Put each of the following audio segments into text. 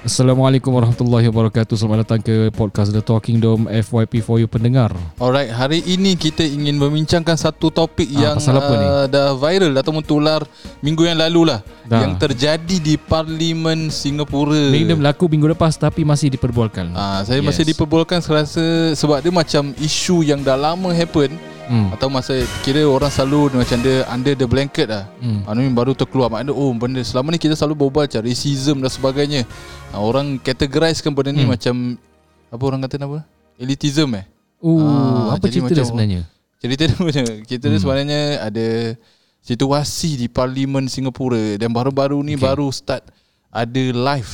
Assalamualaikum warahmatullahi wabarakatuh. Selamat datang ke podcast The Talking Dome FYP for you pendengar. Alright, hari ini kita ingin membincangkan satu topik Ah, yang uh, dah viral ataupun tular minggu yang lalu lah Dah. Yang terjadi di Parlimen Singapura. Benda berlaku minggu lepas tapi masih diperbualkan. Ah, Saya masih diperbolehkan serasa sebab dia macam isu yang dah lama happen hmm. Atau masa kira orang selalu macam dia under the blanket lah Hmm. Anu yang baru terkeluar Maknanya oh benda selama ni kita selalu berbual macam racism dan sebagainya ha, Orang categorizekan benda ni Hmm. macam Apa orang kata apa? Elitism eh Oh, Ah, apa cerita dia macam- sebenarnya? Cerita dia macam Cerita dia Hmm. sebenarnya ada Situasi di Parlimen Singapura Dan baru-baru ni Okay. baru start Ada live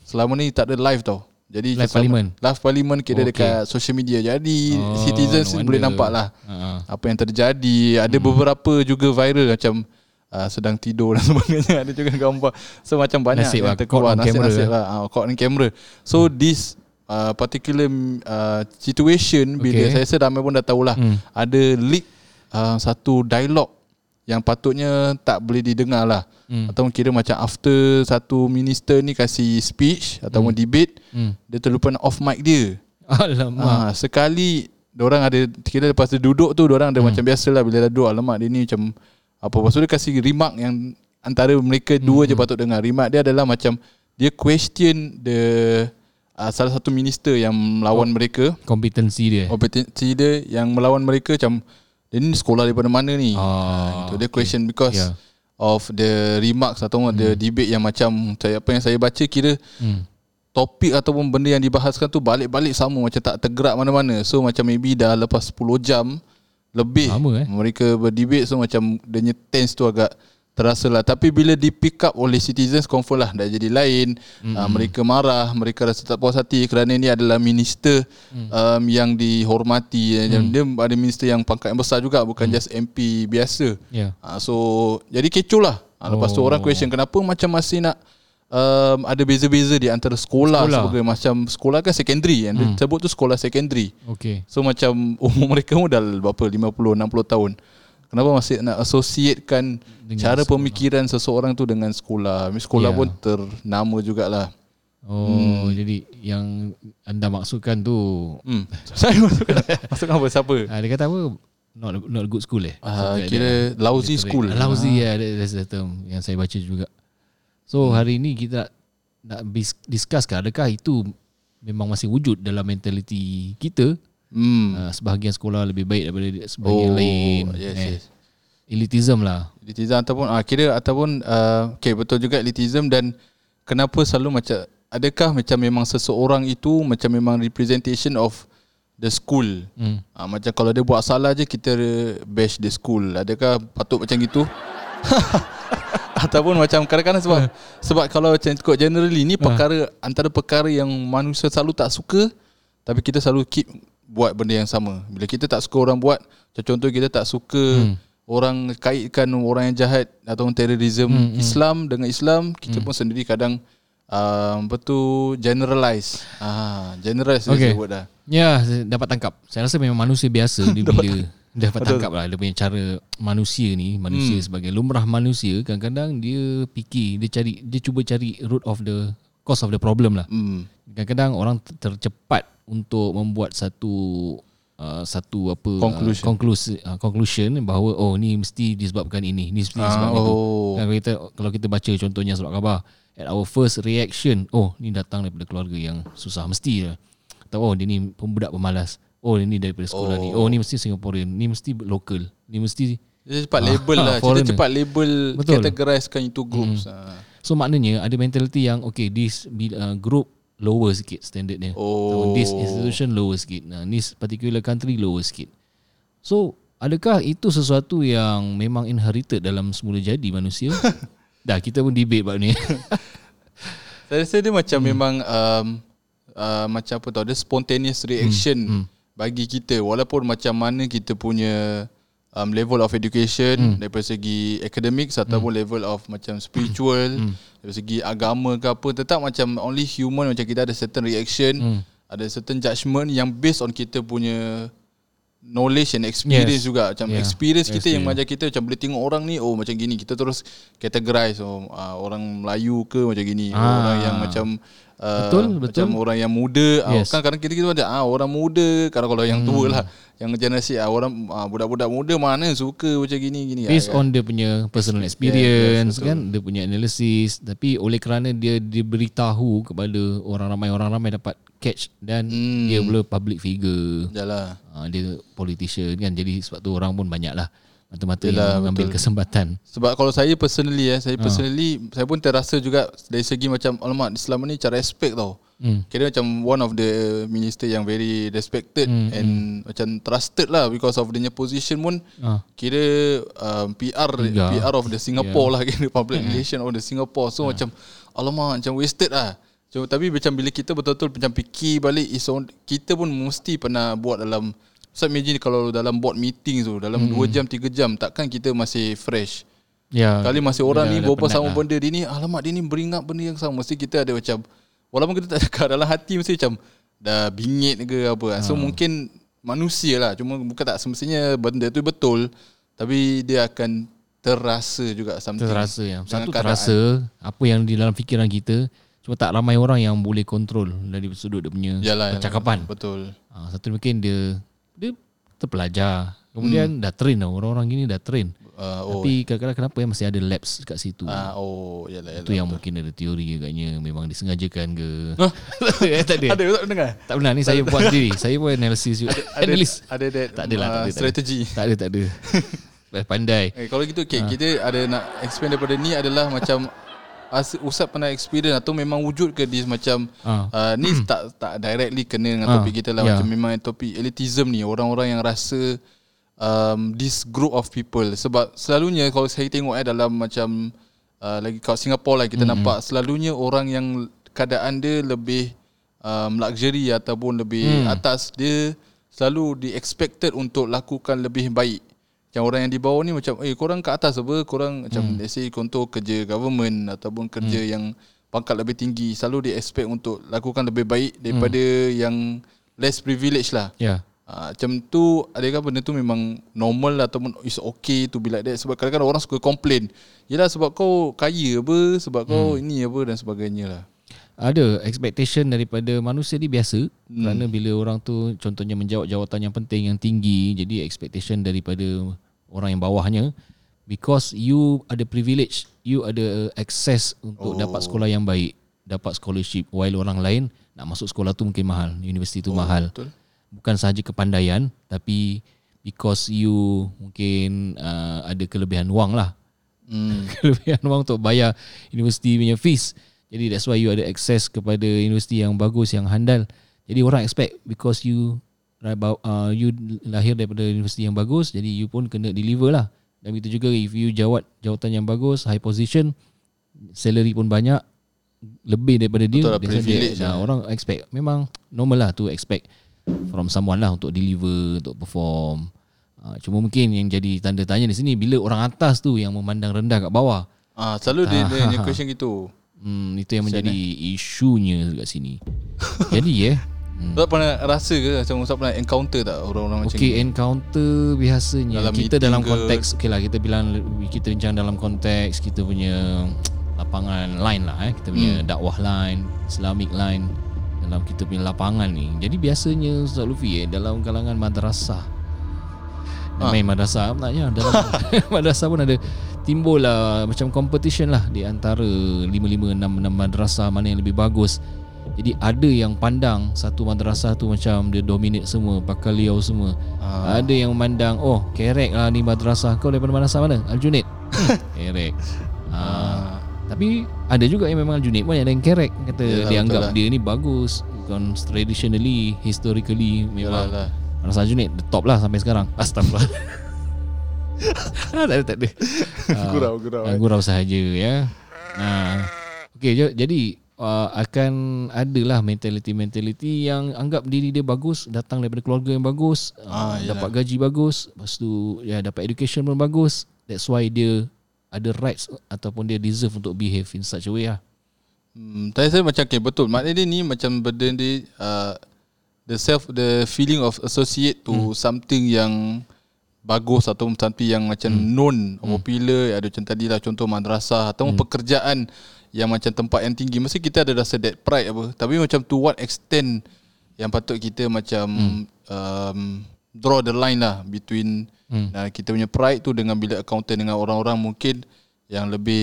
Selama ni tak ada live tau Jadi Live parlimen? Live parlimen kira Okay. dekat social media Jadi Oh, citizens no boleh nampak lah Ha. Apa yang terjadi Ada beberapa juga viral Macam uh, sedang tidur dan sebagainya Ada juga gambar So macam banyak Nasib yang lah, terkeluar camera. Nasib-nasib lah uh, Caught on camera So this uh, particular uh, situation Bila Okay. saya rasa ramai pun dah tahulah Hmm. Ada leak uh, satu dialog Yang patutnya tak boleh didengar lah Hmm. Ataupun kira macam after satu minister ni kasih speech Ataupun debate Hmm. Dia terlupa nak off mic dia Alamak. Ah, sekali orang ada kira lepas dia duduk tu orang ada hmm. macam biasalah bila dah duduk alamak dia ni macam apa lepas tu dia kasih remark yang antara mereka dua je patut dengar. Remark dia adalah macam dia question the uh, salah satu minister yang melawan mereka Kompetensi dia. kompetensi dia yang melawan mereka macam dia ni sekolah daripada mana ni? Ah, itu dia okay. question because Yeah. of the remarks atau hmm. the debate yang macam saya apa yang saya baca kira Hmm. topik ataupun benda yang dibahaskan tu balik-balik sama macam tak tergerak mana-mana. So macam maybe dah lepas 10 jam lebih Lama, eh? mereka berdebate so macam dia tense tu agak terasa lah. Tapi bila di pick up oleh citizens confirm lah dah jadi lain. Mm-hmm. Uh, mereka marah, mereka rasa tak puas hati kerana ni adalah minister mm. um, yang dihormati. Mm. Dia ada minister yang pangkat yang besar juga bukan mm. just MP biasa. Ya. Uh, so jadi kecoh lah. Uh, lepas tu Oh. orang question kenapa macam masih nak um, ada beza-beza di antara sekolah, Sekolah. sebagai macam sekolah kan secondary kan. Hmm. Dia sebut tu sekolah secondary. Okay. So macam umur mereka pun dah berapa 50 60 tahun. Kenapa masih nak associatekan Dengan cara sekolah. pemikiran seseorang tu dengan sekolah. Sekolah Ya. pun ternama jugalah. Oh, Hmm. jadi yang anda maksudkan tu Hmm. Saya masukkan masukkan apa siapa? ah, dia kata apa? Not not good school eh? Uh, like kira that. lousy Literate. school. Ah, Lousy ya, yeah, that's the term yang saya baca juga. So hari ni kita nak bis- discusskan adakah itu memang masih wujud dalam mentaliti kita Hmm. uh, sebahagian sekolah lebih baik daripada sebahagian Oh, lain. yes, eh. yes. Elitism lah. Elitism ataupun ah, kira ataupun uh, okay betul juga elitism dan kenapa selalu macam adakah macam memang seseorang itu macam memang representation of the school. Hmm. Ah, macam kalau dia buat salah je kita bash the school. Adakah patut macam gitu? ataupun macam kadang-kadang sebab sebab kalau macam ikut generally ni perkara antara perkara yang manusia selalu tak suka tapi kita selalu keep buat benda yang sama. Bila kita tak suka orang buat, contoh kita tak suka hmm. orang kaitkan orang yang jahat ataupun terorisme hmm, Islam dengan Islam, kita hmm. pun sendiri kadang uh, apa tu generalize. Ah, generalize Okay. sebut dah. Ya, saya dapat tangkap. Saya rasa memang manusia biasa dia bila dapat tangkap lah dia punya cara manusia ni, manusia hmm. sebagai lumrah manusia kadang-kadang dia fikir, dia cari dia cuba cari root of the cause of the problem lah. Hmm. Kadang-kadang orang ter- tercepat untuk membuat satu uh, satu apa Conclusion. uh, conclusion, uh, conclusion bahawa oh ni mesti disebabkan ini, ni mesti Ah, disebabkan itu. oh. Kalau kita kalau kita baca contohnya surat khabar at our first reaction oh ni datang daripada keluarga yang susah mesti lah. Atau oh dia ni pembudak pemalas. Oh ini daripada sekolah oh. ni. Oh ni mesti Singaporean, ni mesti local. Ni mesti Dia cepat label lah. Kita cepat label Betul. categorizekan itu groups. Hmm. So maknanya ada mentality yang okay this uh, group lower sikit standardnya. Oh. This institution lower sikit. Nah, this particular country lower sikit. So adakah itu sesuatu yang memang inherited dalam semula jadi manusia? Dah kita pun debate bab ni. Saya rasa dia macam hmm. memang um, uh, macam apa tau, dia spontaneous reaction hmm. bagi kita walaupun macam mana kita punya um, level of education hmm. daripada segi academics ataupun hmm. level of macam spiritual hmm. dari segi agama ke apa tetap macam only human macam kita ada certain reaction hmm. ada certain judgement yang based on kita punya knowledge and experience Yes. juga macam Yeah. experience Yes, kita yang yeah. macam kita macam boleh tengok orang ni oh macam gini kita terus categorize oh uh, orang Melayu ke macam gini oh, Ah. orang yang macam uh, Betul, macam betul. orang yang muda yes. Yes. kan kadang kita kita ada ah orang muda kalau kalau yang tua lah yang generasi ah, orang ah, budak-budak muda mana suka macam gini gini Based ah, on dia punya personal experience kan? dia punya analysis. Tapi oleh kerana dia diberitahu kepada orang ramai orang ramai dapat catch dan Hmm. dia pula public figure. Yalah. uh, dia politician kan? Jadi sebab tu orang pun banyak lah. Mata-mata Yelah, yang mengambil kesempatan. Sebab kalau saya personally eh, Ah. saya personally saya pun terasa juga dari segi macam alamak selama ni cara respect tau. Hmm. Kira macam one of the minister yang very respected Hmm, and macam trusted lah because of dia position pun Ah. kira um, PR Tiga. PR of the Singapore lah kira public relation of the Singapore. So macam alamak macam wasted lah. So, tapi macam bila kita betul-betul macam fikir balik is on, kita pun mesti pernah buat dalam So imagine kalau dalam board meeting tu dalam 2 jam 3 jam takkan kita masih fresh. ya Kali masih orang dah- ni penat sama lah. benda dia ni Alamak dia ni beringat benda yang sama Mesti kita ada macam Walaupun kita tak cakap dalam hati Mesti macam Dah bingit ke apa kan. So mungkin Manusia lah Cuma bukan tak semestinya Benda tu betul Tapi dia akan Terasa juga something terasa ya satu keadaan. terasa apa yang di dalam fikiran kita cuma tak ramai orang yang boleh kontrol dari sudut dia punya Yalah, yalah. percakapan Betul Ah, satu mungkin dia dia terpelajar. Kemudian dah train tau. Orang-orang gini dah train. Uh, Oh Tapi kadang-kadang kenapa ya masih ada lapse kat situ. ah, Oh Yalah Itu yalah yang mungkin ada teori agaknya memang disengajakan ke. Hah? Eh, tak ada. Ada tak dengar Tak benar ni saya buat sendiri. Saya buat analisis juga. Analis. Ada that Tak ada lah, tak uh, ada, tak ada. Strategi Tak ada, tak ada. Pandai. Eh, kalau gitu Ah. okay, kita ada nak expand daripada ni adalah macam As, Ustaz pernah experience atau memang wujud ke di macam Ah. uh, ni tak tak directly kena dengan Ah, topik kita lah ya. macam memang topik elitism ni orang-orang yang rasa um, this group of people sebab selalunya kalau saya tengok eh dalam macam uh, lagi kat Singapore lah kita mm-hmm. nampak selalunya orang yang keadaan dia lebih um, luxury ataupun lebih mm. atas dia selalu di expected untuk lakukan lebih baik macam orang yang di bawah ni macam eh korang kat atas apa korang macam hmm. let's say contoh kerja government ataupun kerja hmm. yang pangkat lebih tinggi selalu di expect untuk lakukan lebih baik daripada hmm. yang less privilege lah Ya. Uh, macam tu adakah benda tu memang normal lah ataupun is okay to be like that sebab kadang-kadang orang suka complain yelah sebab kau kaya apa sebab kau Hmm. ini apa dan sebagainya lah Ada expectation daripada manusia ni biasa hmm. kerana bila orang tu contohnya menjawat jawatan yang penting yang tinggi jadi expectation daripada orang yang bawahnya because you ada privilege you ada access untuk oh. dapat sekolah yang baik dapat scholarship while orang lain nak masuk sekolah tu mungkin mahal universiti tu oh, mahal betul. Bukan sahaja kepandaian tapi because you mungkin uh, ada kelebihan wang lah hmm. kelebihan wang untuk bayar universiti punya fees. Jadi that's why you ada access kepada universiti yang bagus, yang handal. Jadi orang expect because you uh, you lahir daripada universiti yang bagus, jadi you pun kena deliver lah. Dan begitu juga if you jawat jawatan yang bagus, high position, salary pun banyak, lebih daripada dia, lah, biasanya dia, lah. nah, orang expect. Memang normal lah to expect from someone lah untuk deliver, untuk perform. Uh, cuma mungkin yang jadi tanda tanya di sini bila orang atas tu yang memandang rendah kat bawah. ah, selalu dia, dia punya question gitu Hmm, itu yang menjadi isunya kat sini. Jadi eh, hmm. Ustaz pernah rasa ke macam Ustaz pernah encounter tak orang-orang macam okay ni encounter biasanya Dalam kita dalam ke? konteks okay lah kita bilang kita bincang dalam konteks kita punya lapangan line lah eh kita punya Hmm. dakwah line, Islamic line dalam kita punya lapangan ni. Jadi biasanya Ustaz Lufi eh dalam kalangan madrasah Ah. Main madrasah Maknanya dalam madrasah pun ada Timbul lah Macam competition lah Di antara 5-5, 6-6 madrasah Mana yang lebih bagus Jadi ada yang pandang Satu madrasah tu macam Dia dominate semua Bakal liau semua Ah. Ada yang memandang Oh kerek lah ni madrasah Kau daripada madrasah mana? Al-Junaid Hmm, Kerek ah. Tapi ada juga yang memang Al-Junaid pun Ada yang kerek Kata Yalah, dia anggap lah. dia ni bagus Bukan traditionally Historically Memang Yalah, lah. Madrasah Junid the top lah sampai sekarang. Astagfirullah. ah, tak ada tak ada. Ah, Gurau, gurau, ah, eh. Gurau sahaja ya. Nah. Okey je- jadi uh, akan adalah mentality-mentality yang anggap diri dia bagus, datang daripada keluarga yang bagus, Ah, uh, yalah. dapat gaji bagus, lepas tu ya dapat education pun bagus. That's why dia ada rights ataupun dia deserve untuk behave in such a way lah. Hmm, tapi saya macam okay, betul. Maknanya dia ni macam benda dia uh, the self the feeling of associate to something yang bagus atau something yang macam known popular. Ada macam tadi lah contoh madrasah atau pekerjaan yang macam tempat yang tinggi. Mesti kita ada rasa that pride apa. Tapi macam to what extent yang patut kita macam um, draw the line lah between uh, kita punya pride tu dengan bila accountant dengan orang-orang mungkin yang lebih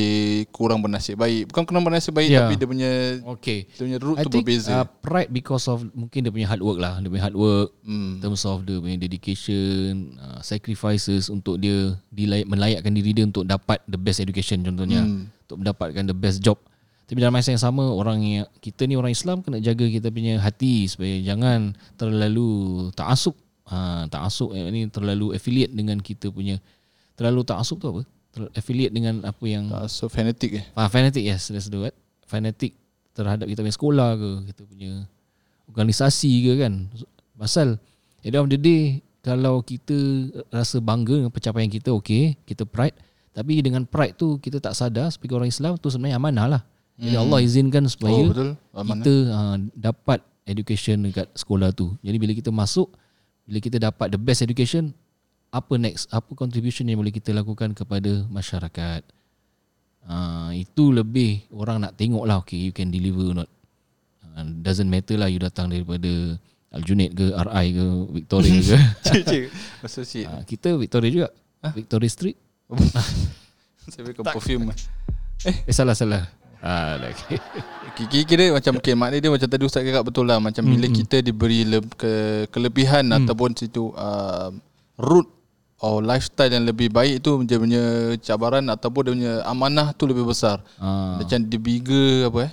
kurang bernasib baik bukan kurang bernasib baik Yeah. tapi dia punya Okay. dia punya root I tu think berbeza uh, pride because of mungkin dia punya hard work lah. Dia punya hard work Hmm. in terms of dia punya dedication, uh, sacrifices untuk dia dilay- melayakkan diri dia untuk dapat the best education contohnya. Hmm. Untuk mendapatkan the best job. Tapi dalam masa yang sama orang yang kita ni orang Islam kena jaga kita punya hati supaya jangan terlalu taasub. Ha, taasub eh, ni terlalu affiliate dengan kita punya terlalu taasub tu apa? Ter- affiliate dengan apa yang so fanatic eh Ah, fanatic yes, that's the word. Fanatic terhadap kita punya sekolah ke, kita punya organisasi ke kan. Pasal at the end of the day kalau kita rasa bangga dengan pencapaian kita okay, kita pride. Tapi dengan pride tu kita tak sadar sebagai orang Islam tu sebenarnya amanah lah. Jadi Allah izinkan supaya oh betul amanah kita uh, dapat education dekat sekolah tu. Jadi bila kita masuk, bila kita dapat the best education, apa next? Apa contribution yang boleh kita lakukan kepada masyarakat? Uh, itu lebih orang nak tengok lah okay you can deliver or not. Uh, doesn't matter lah you datang daripada Aljunaid ke RI ke Victoria ke. Associate uh, kita Victoria juga. Victoria Street. Saya fikir perfume Eh salah salah. Ah, okay. Kira-kira macam okay, Maknanya dia macam tadi Ustaz cakap betul lah. Macam bila kita diberi le, ke, kelebihan Ataupun situ uh, Root Or lifestyle yang lebih baik tu Dia punya cabaran Ataupun dia punya amanah tu lebih besar. Ah, Macam the bigger apa eh?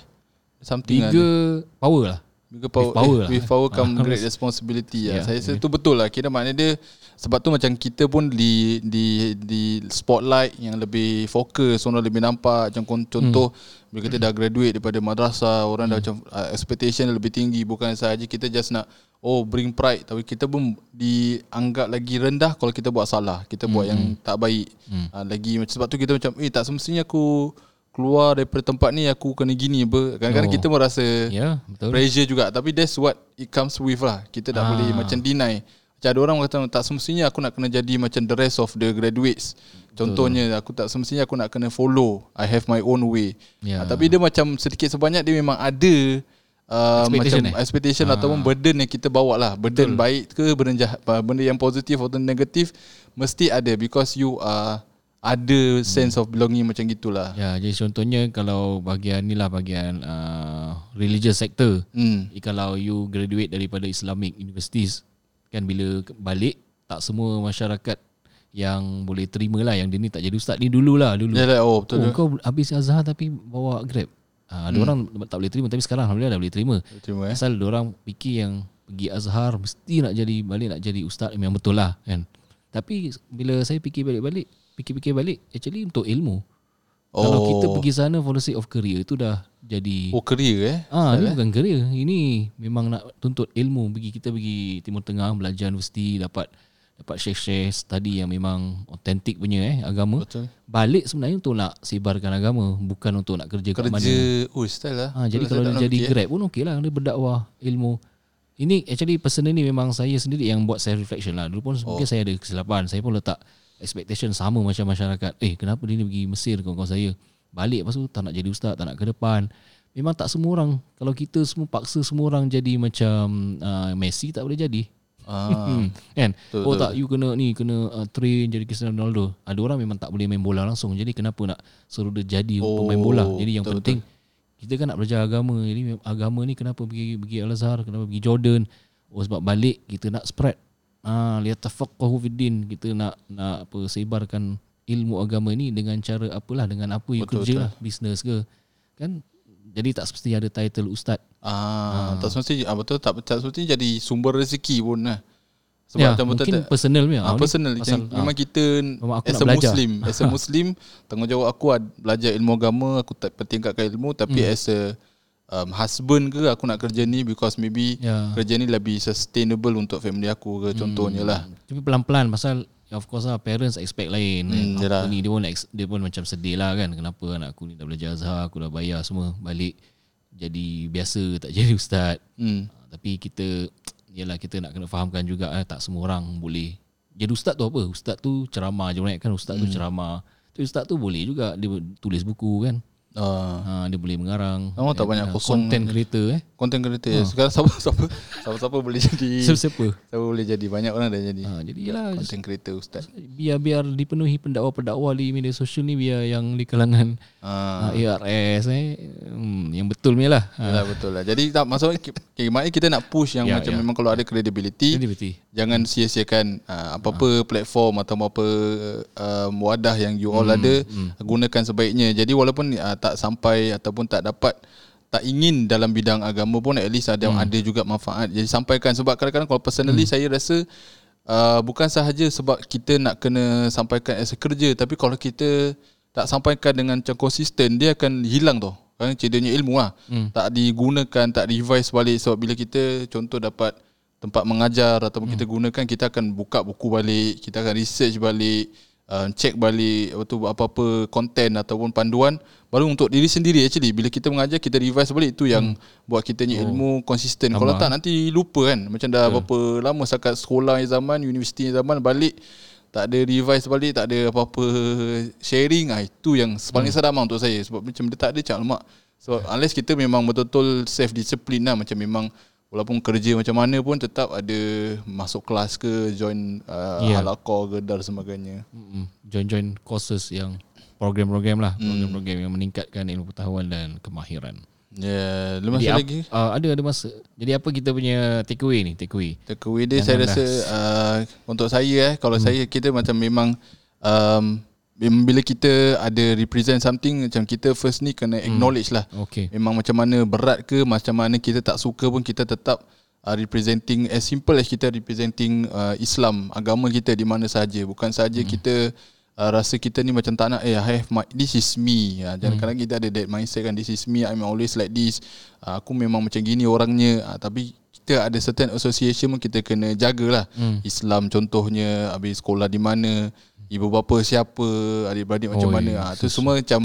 Something lah bigger power lah. Bigger power, With power eh, lah. with power come Ah, great responsibility Yeah, lah. Saya rasa tu betul lah. Kira maknanya dia sebab tu macam kita pun di di di spotlight yang lebih fokus, orang lebih nampak macam kon- contoh Hmm. bila kita dah graduate daripada madrasah, orang dah macam uh, expectation lebih tinggi bukan sahaja kita just nak oh bring pride tapi kita pun dianggap lagi rendah kalau kita buat salah, kita buat Hmm. yang tak baik. Uh, lagi macam sebab tu kita macam eh tak semestinya aku keluar daripada tempat ni aku kena gini apa. Kadang-kadang Oh. kita merasa Ya, yeah, betul. pressure juga tapi that's what it comes with lah kita tak Ah. boleh macam deny macam ada orang kata tak semestinya aku nak kena jadi macam the rest of the graduates contohnya aku tak semestinya aku nak kena follow I have my own way Ya. Ah, tapi dia macam sedikit sebanyak dia memang ada uh, Expectation macam eh? expectation ataupun burden yang kita bawa lah burden baik ke benda jahat benda yang positif atau negatif mesti ada because you are ada sense of belonging macam gitulah Ya, jadi contohnya kalau bahagian ni lah bahagian uh, religious sector. hmm. Kalau you graduate daripada Islamic universities kan bila balik tak semua masyarakat yang boleh terima lah yang dia ni tak jadi ustaz ni dululah dulu. Yalah, oh betul oh, kau habis Azhar tapi bawa Grab. Ha, ada orang tak boleh terima tapi sekarang alhamdulillah dah boleh terima. terima eh Asal orang fikir yang pergi Azhar mesti nak jadi balik nak jadi ustaz memang betul lah kan. Tapi bila saya fikir balik-balik, fikir-fikir balik actually untuk ilmu. Oh. Kalau kita pergi sana for the sake of career itu dah jadi oh career eh Ah, ni bukan career. Ini memang nak tuntut ilmu. Pergi kita pergi Timur Tengah belajar universiti dapat dapat share-share study yang memang otentik punya eh agama. betul Balik sebenarnya untuk nak sebarkan agama, bukan untuk nak kerja, kat mana. kerja oh style lah Ha, jadi Betul, kalau dia jadi nak fikir, grab pun okey lah dia berdakwah ilmu. Ini actually personal ni memang saya sendiri yang buat self reflection lah. Dulu pun oh. mungkin saya ada kesilapan. Saya pun letak expectation sama macam masyarakat. Eh kenapa dia ni pergi Mesir kawan-kawan saya. Balik lepas tu tak nak jadi ustaz, tak nak ke depan. Memang tak semua orang. Kalau kita semua paksa semua orang jadi macam uh, Messi tak boleh jadi. Ah, Hmm, kan? Betul, oh tak you kena ni kena uh, train jadi Cristiano Ronaldo. Ada orang memang tak boleh main bola langsung. Jadi kenapa nak suruh dia jadi Oh, pemain bola? Jadi yang betul, penting kita kan nak belajar agama. Jadi agama ni kenapa pergi pergi Al-Azhar, kenapa pergi Jordan? Oh sebab balik kita nak spread ah lihat tafaqahu fiddin. Kita nak nak apa sebarkan ilmu agama ni dengan cara apalah dengan apa you Betul, kerja lah, bisnes ke. Kan jadi tak semesti ada title ustaz. ah, tak semesti ah, betul tak tak semesti jadi sumber rezeki pun lah. Sebab ya, macam mungkin tak personal punya. Ah, Ah, personal pasal, memang kita Memang aku as a belajar. muslim as a muslim tanggungjawab aku belajar ilmu agama aku tak pertingkatkan ilmu tapi Hmm. as a um, husband ke aku nak kerja ni because maybe Ya. kerja ni lebih sustainable untuk family aku ke contohnya lah Tapi pelan-pelan pasal of course lah parents expect lain. Hmm, Hmm, yelah. aku ni dia pun dia pun macam sedih lah kan kenapa anak aku ni dah belajar Azhar, aku dah bayar semua balik jadi biasa tak jadi ustaz. hmm. Ah, Tapi kita Yalah kita nak kena fahamkan juga eh, tak semua orang boleh. Jadi ustaz tu apa? Ustaz tu ceramah je kan ustaz Hmm. tu ceramah. Tu ustaz tu boleh juga dia tulis buku kan. Uh, Ha, dia boleh mengarang. Oh, tak banyak kosong. Content creator eh. content creator. Uh. Sekarang siapa siapa siapa siapa boleh jadi Siapa-siapa. siapa boleh jadi banyak orang dah jadi. Ha, jadi yalah Content creator ustaz. biar biar dipenuhi pendakwa-pendakwa di media sosial ni biar yang di kalangan uh, ARS eh hmm, yang betul ni lah. Ha, Yalah betul lah. Jadi tak maksudnya okay, maknanya kita nak push yang Ya, macam ya. memang kalau ada credibility betul. jangan sia-siakan uh, apa-apa platform atau apa uh, wadah yang you all ada gunakan sebaiknya. Jadi walaupun uh, tak sampai ataupun tak dapat tak ingin dalam bidang agama pun at least ada ada juga manfaat. Jadi sampaikan sebab kadang-kadang kalau personally saya rasa uh, bukan sahaja sebab kita nak kena sampaikan as a kerja tapi kalau kita tak sampaikan dengan macam konsisten dia akan hilang tau. Kan cedanya ilmu lah. Tak digunakan, tak revise balik sebab bila kita contoh dapat tempat mengajar ataupun kita gunakan kita akan buka buku balik, kita akan research balik, uh, check balik apa tu apa-apa konten ataupun panduan baru untuk diri sendiri actually. Bila kita mengajar kita revise balik itu yang buat kita ni ilmu konsisten. Kalau tak nanti lupa kan. Macam dah berapa lama setakat sekolah yang zaman, universiti yang zaman balik tak ada revise balik, tak ada apa-apa sharing. Ah itu yang paling seram lah untuk saya. Sebab macam dia tak ada cak lemak. So unless kita memang betul-betul self discipline lah macam memang walaupun kerja macam mana pun tetap ada masuk kelas ke join uh, yeah. halaqah ke dan sebagainya. Join-join courses yang program-program lah, Hmm. program-program yang meningkatkan ilmu pengetahuan dan kemahiran. Ya, yeah, Jadi Jadi ap- lagi Uh, ada ada masa. Jadi apa kita punya take away ni? Take away. takeaway dia saya Janganlah. rasa uh, untuk saya eh kalau hmm. saya kita macam memang um, bila kita ada represent something macam kita first ni kena acknowledge lah. Okay. Memang macam mana berat ke macam mana kita tak suka pun kita tetap uh, representing as simple as kita representing uh, Islam agama kita di mana saja bukan saja hmm. kita uh, rasa kita ni macam tak nak eh I have my this is me uh, jangan kadang kita ada that mindset kan this is me I'm always like this uh, aku memang macam gini orangnya uh, tapi kita ada certain association pun kita kena jagalah hmm. Islam contohnya habis sekolah di mana ibu bapa siapa adik-beradik macam Oh, mana ah tu semua macam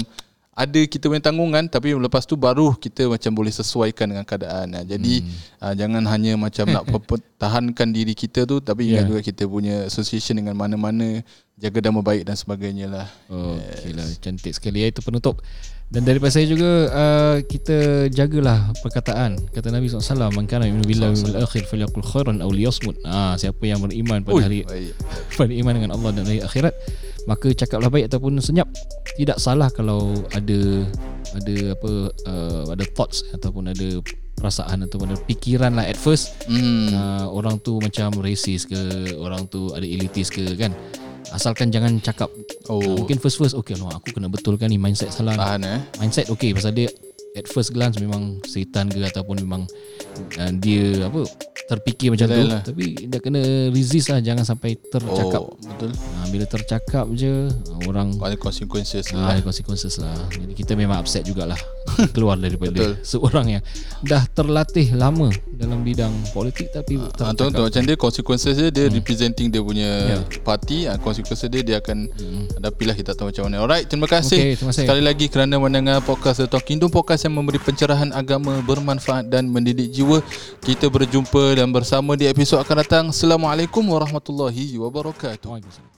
ada kita punya tanggungan tapi lepas tu baru kita macam boleh sesuaikan dengan keadaan. Ha, jadi hmm. uh, jangan hanya macam nak pertahankan diri kita tu tapi ingat Ya. juga kita punya association dengan mana-mana jaga nama baik dan sebagainya lah. Oh, okay lah. Cantik sekali ya. Itu penutup. Dan daripada saya juga uh, kita jagalah perkataan. Kata Nabi SAW, "Man kana yu'minu billahi wal akhir falyaqul khairan aw liyasmut." Ah, siapa yang beriman pada Ui, hari baik. beriman dengan Allah dan hari akhirat, maka cakaplah baik ataupun senyap. Tidak salah kalau ada ada apa uh, ada thoughts ataupun ada perasaan ataupun ada fikiran lah at first Hmm. uh, orang tu macam racist ke, orang tu ada elitis ke kan. Asalkan jangan cakap Oh. oh. mungkin first first okay no, aku kena betulkan ni mindset salah. Tahan eh. Mindset okay pasal dia at first glance memang setan ke ataupun memang uh, dia apa terfikir macam Yalah, tu yalah. tapi dia kena resist lah jangan sampai tercakap. Oh, betul. Uh, bila tercakap je orang Ada consequences Ah, lah. ada consequences lah. Jadi kita memang upset jugalah keluar daripada Betul. seorang yang dah terlatih lama dalam bidang politik tapi Ah, tu tercakap. macam dia consequences dia dia representing dia punya Ya. parti ah consequences dia dia akan hadapilah kita tak tahu macam mana. Alright, terima kasih. Okey, terima kasih. Sekali lagi kerana mendengar podcast The Talking Dome podcast yang memberi pencerahan agama bermanfaat dan mendidik jiwa. Kita berjumpa dan bersama di episod akan datang. Assalamualaikum warahmatullahi wabarakatuh. Waalaikumsalam.